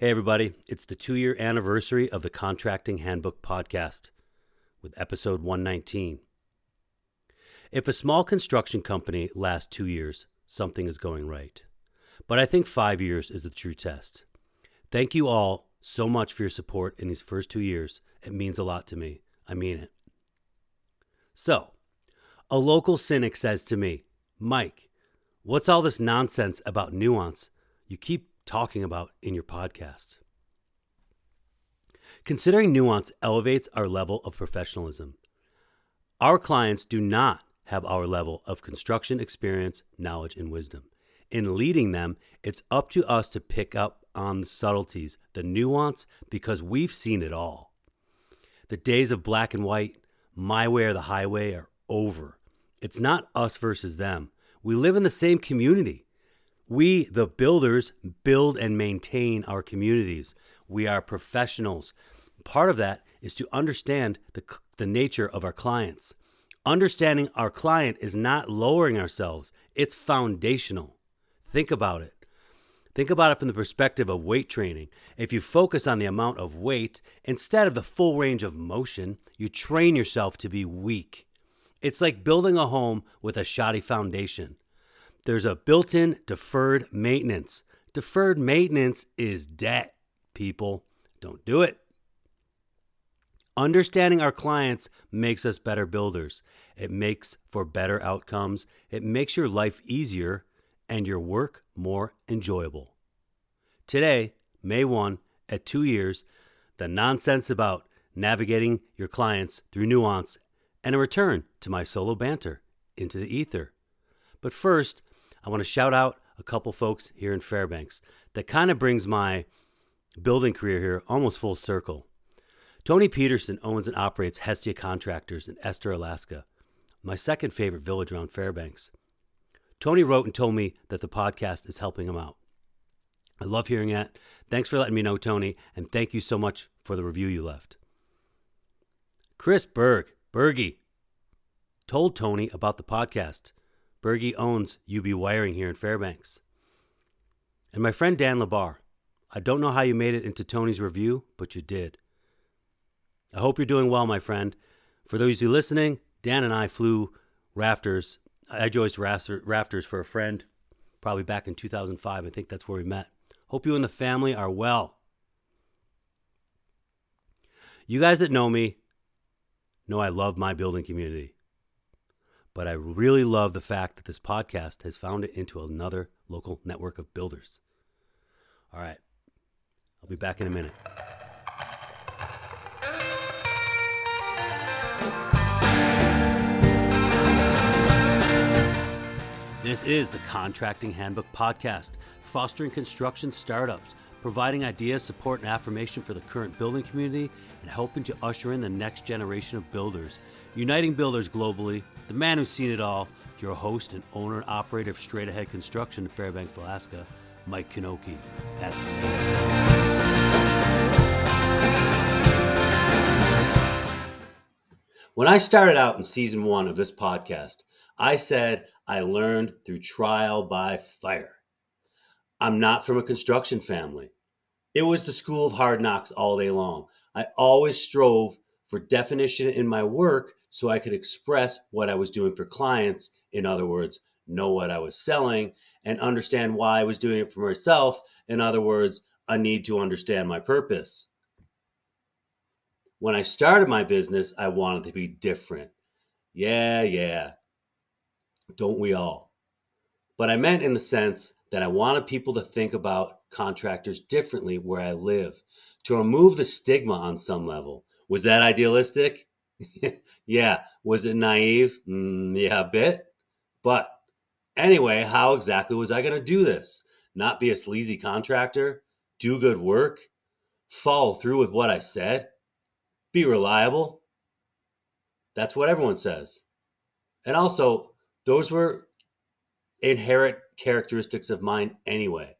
Hey, everybody, it's the two year anniversary of the Contracting Handbook podcast with episode 119. If a small construction company lasts two years, something is going right. But I think five years is the true test. Thank you all so much for your support in these first two years. It means a lot to me. I mean it. So, a local cynic says to me, Mike, what's all this nonsense about nuance you keep talking about in your podcast? Considering nuance elevates our level of professionalism. Our clients do not have our level of construction experience, knowledge, and wisdom. In leading them, it's up to us to pick up on the subtleties, the nuance, because we've seen it all. The days of black and white, my way or the highway, are over. It's not us versus them. We live in the same community. We, the builders, build and maintain our communities. We are professionals. Part of that is to understand the, the nature of our clients. Understanding our client is not lowering ourselves, it's foundational. Think about it. Think about it from the perspective of weight training. If you focus on the amount of weight instead of the full range of motion, you train yourself to be weak. It's like building a home with a shoddy foundation. There's a built in deferred maintenance. Deferred maintenance is debt, people. Don't do it. Understanding our clients makes us better builders. It makes for better outcomes. It makes your life easier and your work more enjoyable. Today, May 1, at two years, the nonsense about navigating your clients through nuance and a return to my solo banter into the ether. But first, I want to shout out a couple folks here in Fairbanks that kind of brings my building career here almost full circle. Tony Peterson owns and operates Hestia Contractors in Ester, Alaska, my second favorite village around Fairbanks. Tony wrote and told me that the podcast is helping him out. I love hearing that. Thanks for letting me know, Tony, and thank you so much for the review you left. Chris Berg, Bergie, told Tony about the podcast. Bergie owns UB Wiring here in Fairbanks. And my friend Dan Labar. I don't know how you made it into Tony's review, but you did. I hope you're doing well, my friend. For those of you listening, Dan and I flew rafters. I joined rafters for a friend, probably back in 2005. I think that's where we met. Hope you and the family are well. You guys that know me know I love my building community. But I really love the fact that this podcast has found it into another local network of builders. All right. I'll be back in a minute. This is the Contracting Handbook Podcast, fostering construction startups, providing ideas, support, and affirmation for the current building community, and helping to usher in the next generation of builders. Uniting builders globally, the man who's seen it all, your host and owner and operator of Straight Ahead Construction in Fairbanks, Alaska, Mike Knoche. That's me. When I started out in season one of this podcast, I said I learned through trial by fire. I'm not from a construction family. It was the school of hard knocks all day long. I always strove for definition in my work so I could express what I was doing for clients. In other words, know what I was selling and understand why I was doing it for myself. In other words, a need to understand my purpose. When I started my business, I wanted to be different. Yeah, yeah. Don't we all? But I meant in the sense that I wanted people to think about contractors differently where I live, to remove the stigma on some level. Was that idealistic? yeah. Was it naive? Mm, yeah, a bit. But anyway, how exactly was I going to do this? Not be a sleazy contractor, do good work, follow through with what I said, be reliable. That's what everyone says. And also, those were inherent characteristics of mine anyway.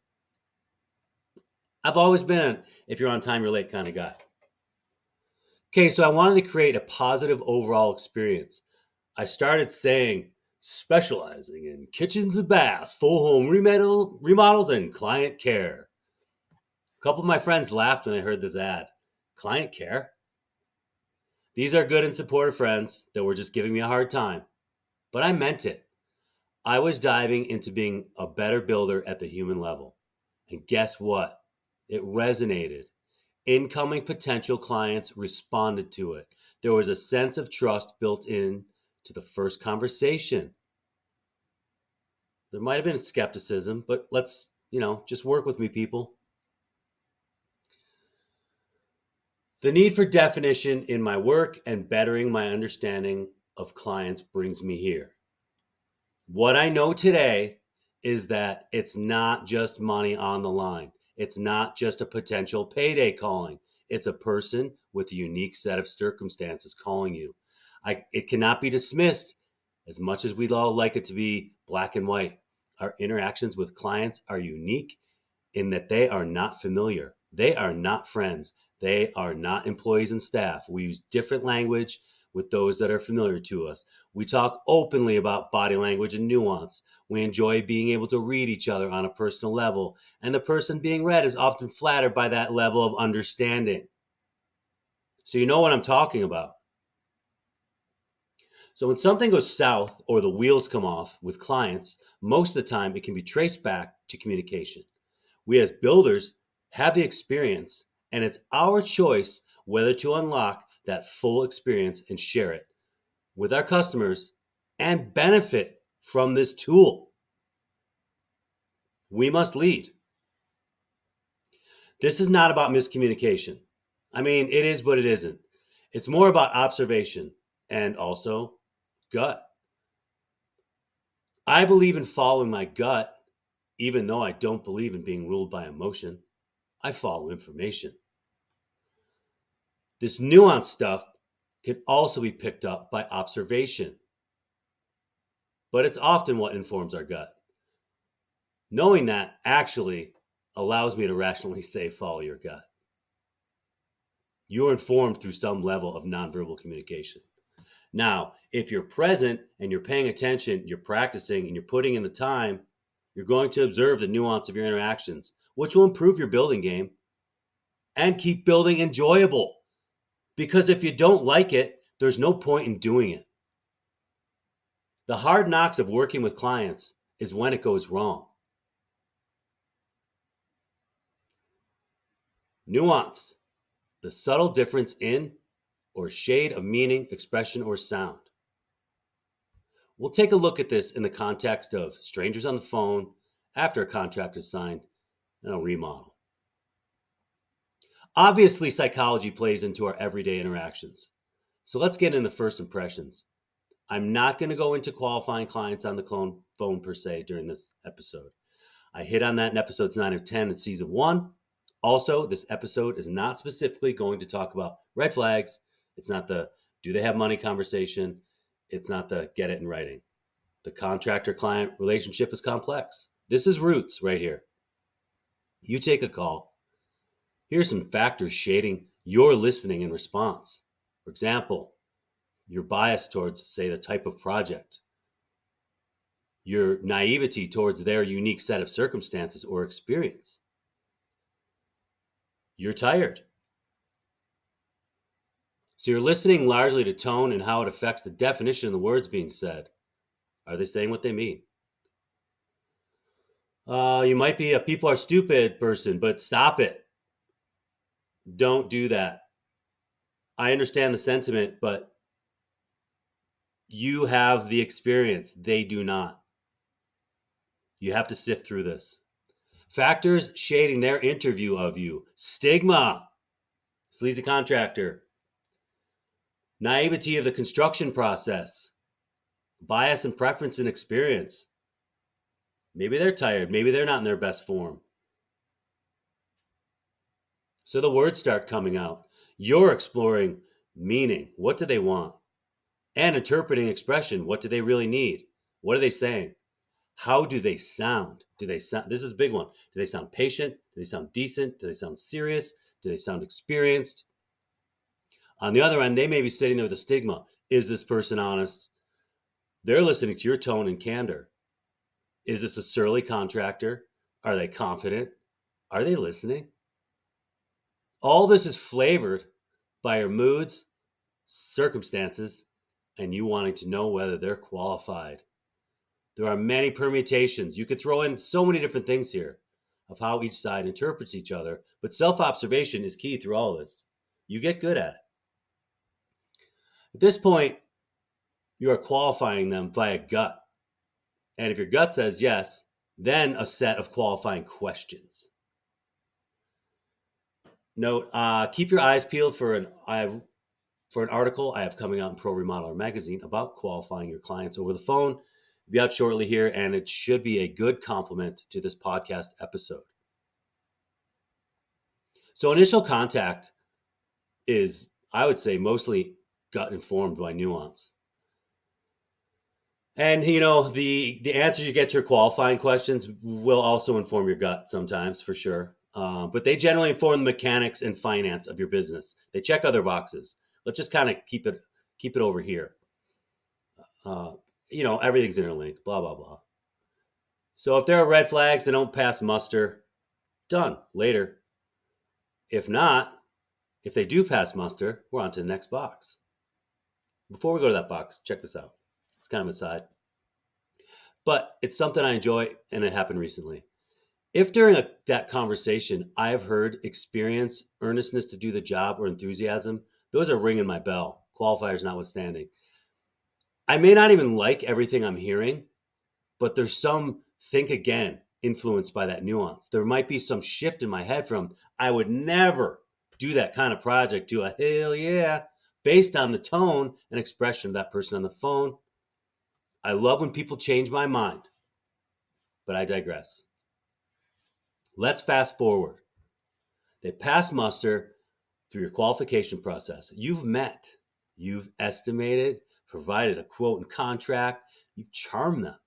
I've always been if you're on time, you're late kind of guy. Okay, so I wanted to create a positive overall experience. I started saying specializing in kitchens and baths, full home remodel, remodels, and client care. A couple of my friends laughed when they heard this ad. Client care? These are good and supportive friends that were just giving me a hard time, but I meant it. I was diving into being a better builder at the human level. And guess what? It resonated. Incoming potential clients responded to it. There was a sense of trust built in to the first conversation. There might have been skepticism, but let's, you know, just work with me, people. The need for definition in my work and bettering my understanding of clients brings me here. What I know today is that it's not just money on the line. It's not just a potential payday calling. It's a person with a unique set of circumstances calling you. I, it cannot be dismissed as much as we'd all like it to be black and white. Our interactions with clients are unique in that they are not familiar. They are not friends. They are not employees and staff. We use different language with those that are familiar to us. We talk openly about body language and nuance. We enjoy being able to read each other on a personal level, and the person being read is often flattered by that level of understanding. So, you know what I'm talking about. So, when something goes south or the wheels come off with clients, most of the time it can be traced back to communication. We, as builders, have the experience and it's our choice whether to unlock that full experience and share it with our customers and benefit from this tool. We must lead. This is not about miscommunication. I mean, it is, but it isn't. It's more about observation and also gut. I believe in following my gut, even though I don't believe in being ruled by emotion. I follow information. This nuanced stuff can also be picked up by observation, but it's often what informs our gut. Knowing that actually allows me to rationally say, follow your gut. You're informed through some level of nonverbal communication. Now, if you're present and you're paying attention, you're practicing, and you're putting in the time, you're going to observe the nuance of your interactions, which will improve your building game and keep building enjoyable. Because if you don't like it, there's no point in doing it. The hard knocks of working with clients is when it goes wrong. Nuance, the subtle difference in or shade of meaning, expression, or sound. We'll take a look at this in the context of strangers on the phone after a contract is signed and a remodel. Obviously, psychology plays into our everyday interactions. So let's get into first impressions. I'm not going to go into qualifying clients on the phone per se during this episode. I hit on that in episodes 9 of 10 in season 1. Also, this episode is not specifically going to talk about red flags. It's not the do they have money conversation. It's not the get it in writing. The contractor client relationship is complex. This is roots right here. You take a call, here are some factors shading your listening and response. For example, your bias towards, say, the type of project, your naivety towards their unique set of circumstances or experience. You're tired. So you're listening largely to tone and how it affects the definition of the words being said. Are they saying what they mean? Uh, you might be a people are stupid person, but stop it. Don't do that. I understand the sentiment, but you have the experience. They do not. You have to sift through this. Factors shading their interview of you stigma, sleazy contractor, naivety of the construction process, bias and preference and experience. Maybe they're tired. Maybe they're not in their best form. So the words start coming out. You're exploring meaning. What do they want? And interpreting expression. What do they really need? What are they saying? How do they sound? Do they sound? This is a big one. Do they sound patient? Do they sound decent? Do they sound serious? Do they sound experienced? On the other end, they may be sitting there with a stigma. Is this person honest? They're listening to your tone and candor. Is this a surly contractor? Are they confident? Are they listening? All this is flavored by your moods, circumstances, and you wanting to know whether they're qualified. There are many permutations. You could throw in so many different things here of how each side interprets each other, but self observation is key through all this. You get good at it. At this point, you are qualifying them via gut. And if your gut says yes, then a set of qualifying questions. Note: uh, Keep your eyes peeled for an I have, for an article I have coming out in Pro Remodeler magazine about qualifying your clients over the phone. It'll be out shortly here, and it should be a good complement to this podcast episode. So, initial contact is, I would say, mostly gut informed by nuance. And you know the the answers you get to your qualifying questions will also inform your gut sometimes, for sure. Uh, but they generally inform the mechanics and finance of your business. They check other boxes. Let's just kind of keep it keep it over here. Uh, you know, everything's interlinked. Blah blah blah. So if there are red flags, they don't pass muster. Done. Later. If not, if they do pass muster, we're on to the next box. Before we go to that box, check this out. It's kind of a side, but it's something I enjoy, and it happened recently. If during a, that conversation I have heard experience, earnestness to do the job, or enthusiasm, those are ringing my bell, qualifiers notwithstanding. I may not even like everything I'm hearing, but there's some think again influenced by that nuance. There might be some shift in my head from I would never do that kind of project to a hell yeah, based on the tone and expression of that person on the phone. I love when people change my mind, but I digress. Let's fast forward. They pass muster through your qualification process. You've met, you've estimated, provided a quote and contract, you've charmed them.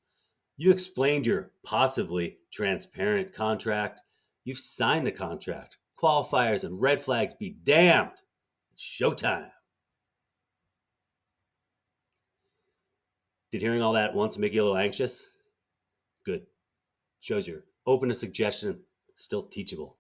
You explained your possibly transparent contract. You've signed the contract. Qualifiers and red flags be damned. It's showtime. Did hearing all that once make you a little anxious? Good. Shows you're open to suggestion still teachable.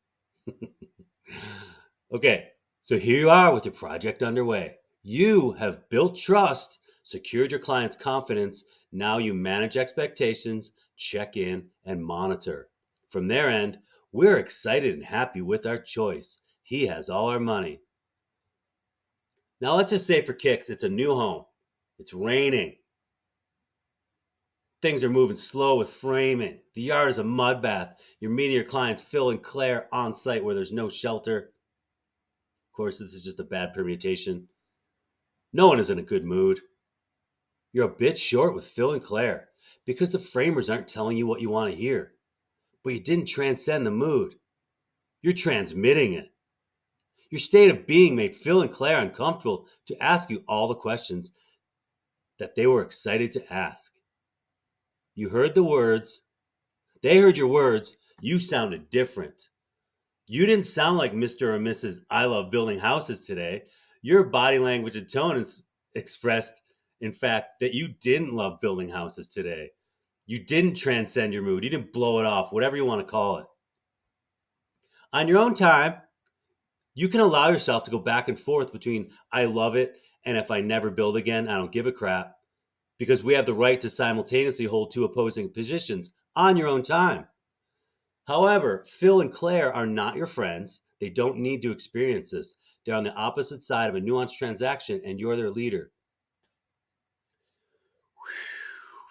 okay, so here you are with your project underway. You have built trust, secured your client's confidence. Now you manage expectations, check in, and monitor. From their end, we're excited and happy with our choice. He has all our money. Now, let's just say for kicks, it's a new home. It's raining. Things are moving slow with framing. The yard is a mud bath. You're meeting your clients Phil and Claire on site where there's no shelter. Of course, this is just a bad permutation. No one is in a good mood. You're a bit short with Phil and Claire because the framers aren't telling you what you want to hear. But you didn't transcend the mood. You're transmitting it. Your state of being made Phil and Claire uncomfortable to ask you all the questions that they were excited to ask. You heard the words. They heard your words. You sounded different. You didn't sound like Mr. or Mrs. I love building houses today. Your body language and tone is expressed, in fact, that you didn't love building houses today. You didn't transcend your mood. You didn't blow it off, whatever you want to call it. On your own time, you can allow yourself to go back and forth between I love it and if I never build again, I don't give a crap because we have the right to simultaneously hold two opposing positions on your own time. However, Phil and Claire are not your friends. They don't need to experience this. They're on the opposite side of a nuanced transaction, and you're their leader.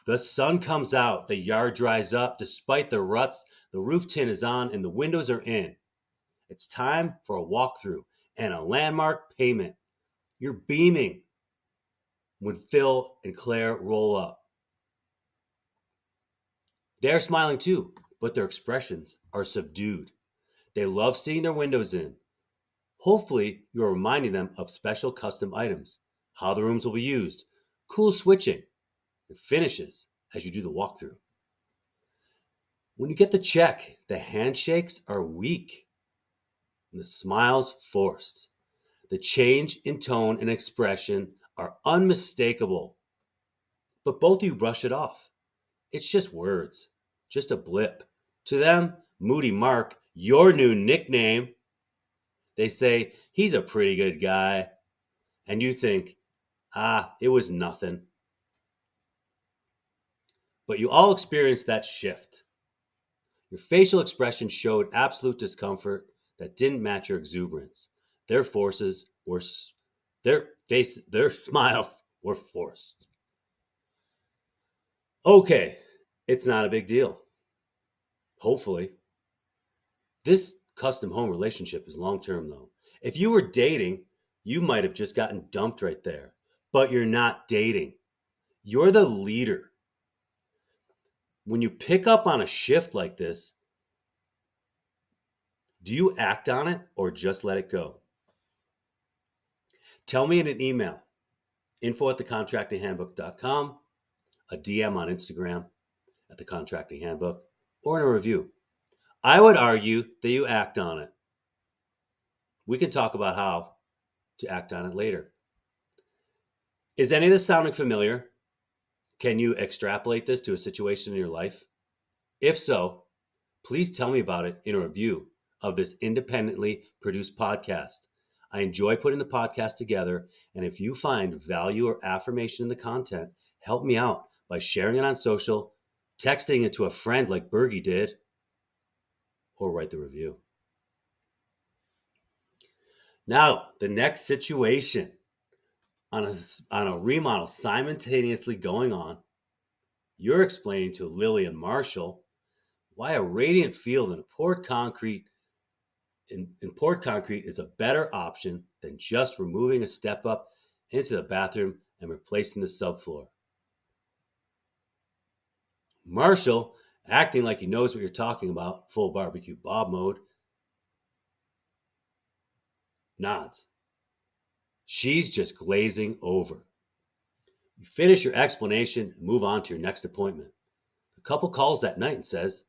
The sun comes out, the yard dries up. Despite the ruts, the roof tin is on and the windows are in. It's time for a walkthrough and a landmark payment. You're beaming when Phil and Claire roll up. They're smiling too, but their expressions are subdued. They love seeing their windows in. Hopefully, you are reminding them of special custom items, how the rooms will be used, cool switching, and finishes as you do the walkthrough. When you get the check, the handshakes are weak and the smiles forced. The change in tone and expression are unmistakable. But both of you brush it off. It's just words, just a blip. To them, Moody Mark, your new nickname. They say, he's a pretty good guy. And you think, ah, it was nothing. But you all experienced that shift. Your facial expression showed absolute discomfort that didn't match your exuberance. Their forces were their their smiles were forced. Okay, it's not a big deal. Hopefully. This custom home relationship is long term though. If you were dating, you might have just gotten dumped right there. But you're not dating. You're the leader when you pick up on a shift like this, do you act on it or just let it go? Tell me in an email, info at thecontractinghandbook.com, a DM on Instagram at the contracting handbook, or in a review. I would argue that you act on it. We can talk about how to act on it later. Is any of this sounding familiar? Can you extrapolate this to a situation in your life? If so, please tell me about it in a review of this independently produced podcast. I enjoy putting the podcast together, and if you find value or affirmation in the content, help me out by sharing it on social, texting it to a friend like Bergie did, or write the review. Now, the next situation on a, on a remodel simultaneously going on. You're explaining to Lily and Marshall why a radiant field in poured concrete in, in poured concrete is a better option than just removing a step up into the bathroom and replacing the subfloor. Marshall, acting like he knows what you're talking about, full barbecue Bob mode, nods. She's just glazing over. You finish your explanation and move on to your next appointment. The couple calls that night and says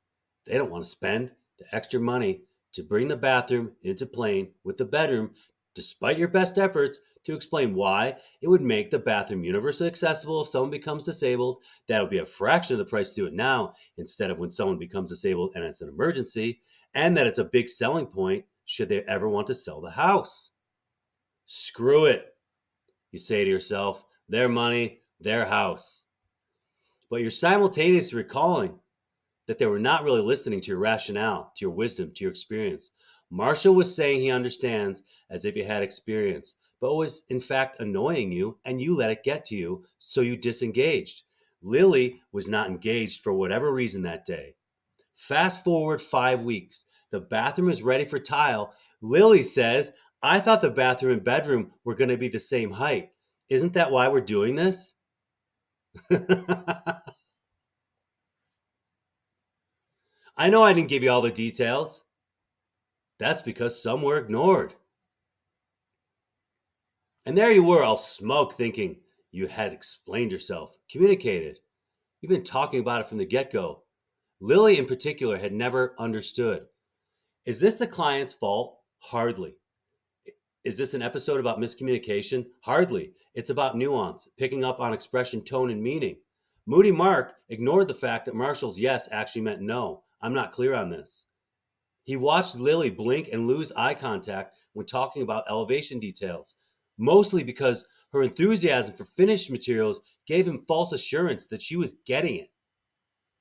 they don't want to spend the extra money to bring the bathroom into plane with the bedroom, despite your best efforts to explain why it would make the bathroom universally accessible if someone becomes disabled. That would be a fraction of the price to do it now instead of when someone becomes disabled and it's an emergency, and that it's a big selling point should they ever want to sell the house. Screw it. You say to yourself, their money, their house. But you're simultaneously recalling that they were not really listening to your rationale, to your wisdom, to your experience. Marshall was saying he understands as if he had experience, but was in fact annoying you and you let it get to you, so you disengaged. Lily was not engaged for whatever reason that day. Fast forward five weeks. The bathroom is ready for tile. Lily says, I thought the bathroom and bedroom were going to be the same height. Isn't that why we're doing this? I know I didn't give you all the details. That's because some were ignored. And there you were, all smoke, thinking you had explained yourself, communicated. You've been talking about it from the get go. Lily, in particular, had never understood. Is this the client's fault? Hardly. Is this an episode about miscommunication? Hardly. It's about nuance, picking up on expression, tone, and meaning. Moody Mark ignored the fact that Marshall's yes actually meant no. I'm not clear on this. He watched Lily blink and lose eye contact when talking about elevation details, mostly because her enthusiasm for finished materials gave him false assurance that she was getting it.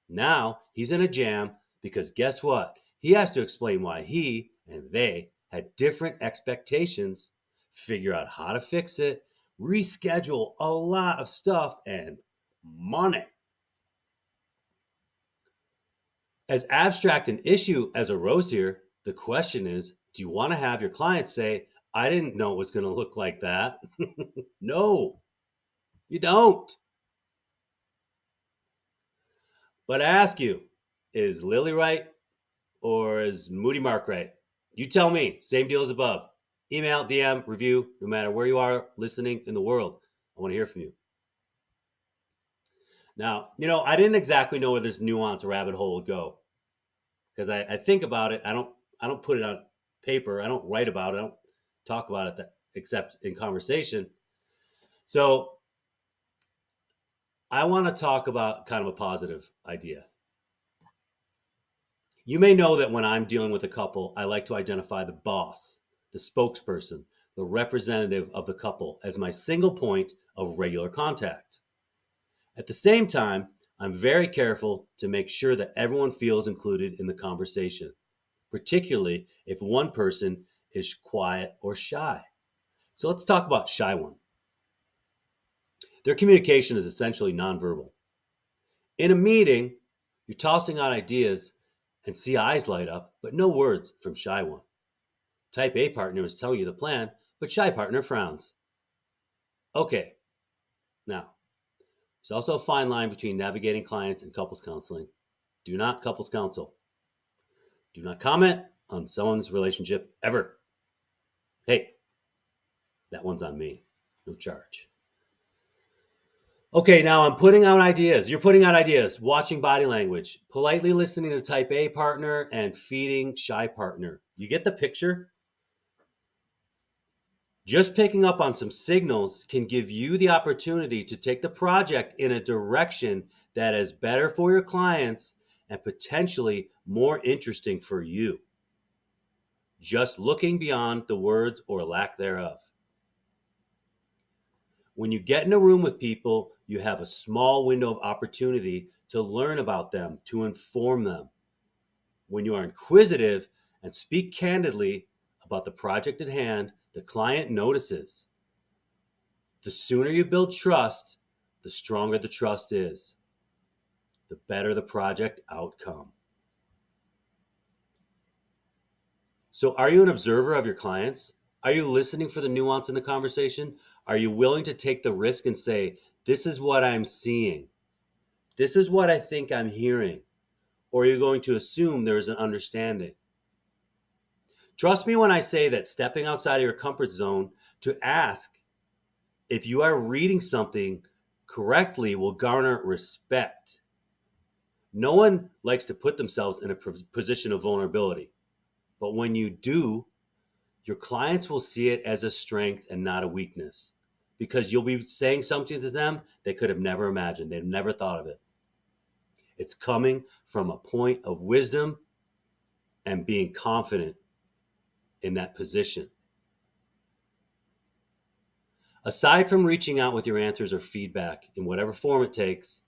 Now he's in a jam because guess what? He has to explain why he and they had different expectations, figure out how to fix it, reschedule a lot of stuff, and money. As abstract an issue as arose here, the question is do you want to have your clients say, I didn't know it was going to look like that? no, you don't. But I ask you, is Lily right or is Moody Mark right? You tell me. Same deal as above. Email, DM, review, no matter where you are listening in the world. I want to hear from you. Now, you know, I didn't exactly know where this nuance rabbit hole would go because I, I, think about it. I don't, I don't put it on paper. I don't write about it. I don't talk about it that, except in conversation. So I want to talk about kind of a positive idea. You may know that when I'm dealing with a couple, I like to identify the boss, the spokesperson, the representative of the couple as my single point of regular contact. At the same time, I'm very careful to make sure that everyone feels included in the conversation, particularly if one person is quiet or shy. So let's talk about shy one. Their communication is essentially nonverbal. In a meeting, you're tossing out ideas and see eyes light up, but no words from shy one. Type A partner is telling you the plan, but shy partner frowns. Okay, now, there's also a fine line between navigating clients and couples counseling. Do not couples counsel. Do not comment on someone's relationship ever. Hey, that one's on me. No charge. Okay, now I'm putting out ideas. You're putting out ideas, watching body language, politely listening to type A partner, and feeding shy partner. You get the picture? Just picking up on some signals can give you the opportunity to take the project in a direction that is better for your clients and potentially more interesting for you. Just looking beyond the words or lack thereof. When you get in a room with people, you have a small window of opportunity to learn about them, to inform them. When you are inquisitive and speak candidly about the project at hand, the client notices. The sooner you build trust, the stronger the trust is, the better the project outcome. So, are you an observer of your clients? Are you listening for the nuance in the conversation? Are you willing to take the risk and say, This is what I'm seeing? This is what I think I'm hearing? Or are you going to assume there is an understanding? Trust me when I say that stepping outside of your comfort zone to ask if you are reading something correctly will garner respect. No one likes to put themselves in a position of vulnerability. But when you do, your clients will see it as a strength and not a weakness because you'll be saying something to them they could have never imagined. They've never thought of it. It's coming from a point of wisdom and being confident in that position. Aside from reaching out with your answers or feedback in whatever form it takes,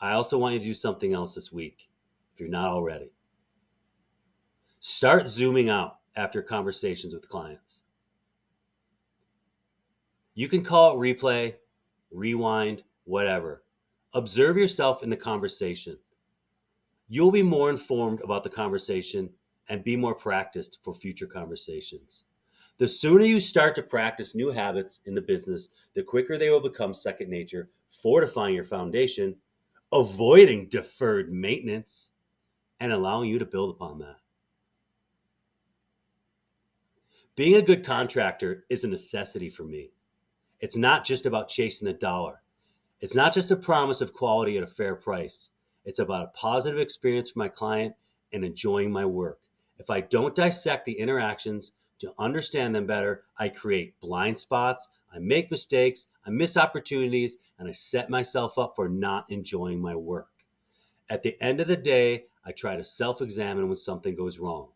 I also want you to do something else this week if you're not already. Start zooming out after conversations with clients. You can call it replay, rewind, whatever. Observe yourself in the conversation. You'll be more informed about the conversation and be more practiced for future conversations. The sooner you start to practice new habits in the business, the quicker they will become second nature, fortifying your foundation, avoiding deferred maintenance, and allowing you to build upon that. Being a good contractor is a necessity for me. It's not just about chasing the dollar. It's not just a promise of quality at a fair price. It's about a positive experience for my client and enjoying my work. If I don't dissect the interactions to understand them better, I create blind spots, I make mistakes, I miss opportunities, and I set myself up for not enjoying my work. At the end of the day, I try to self examine when something goes wrong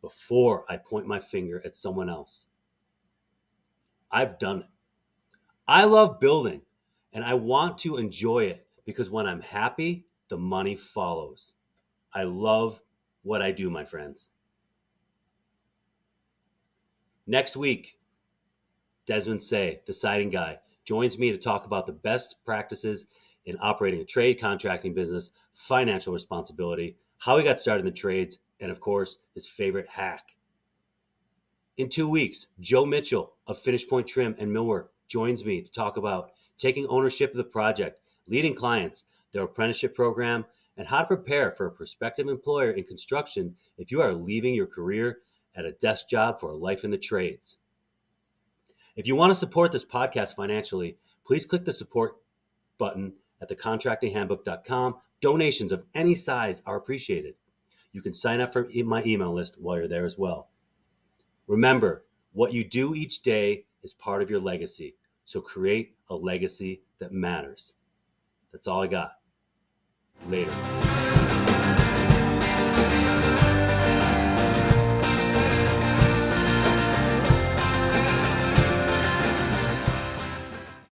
before I point my finger at someone else. I've done it. I love building and I want to enjoy it because when I'm happy, the money follows. I love what I do, my friends. Next week, Desmond Say, the siding guy, joins me to talk about the best practices in operating a trade contracting business, financial responsibility, how he got started in the trades, and of course, his favorite hack. In two weeks, Joe Mitchell of Finish Point Trim and Millwork joins me to talk about taking ownership of the project, leading clients, their apprenticeship program, and how to prepare for a prospective employer in construction if you are leaving your career at a desk job for a life in the trades. If you want to support this podcast financially, please click the support button at thecontractinghandbook.com. Donations of any size are appreciated. You can sign up for my email list while you're there as well. Remember, what you do each day is part of your legacy. So create a legacy that matters. That's all I got. Later.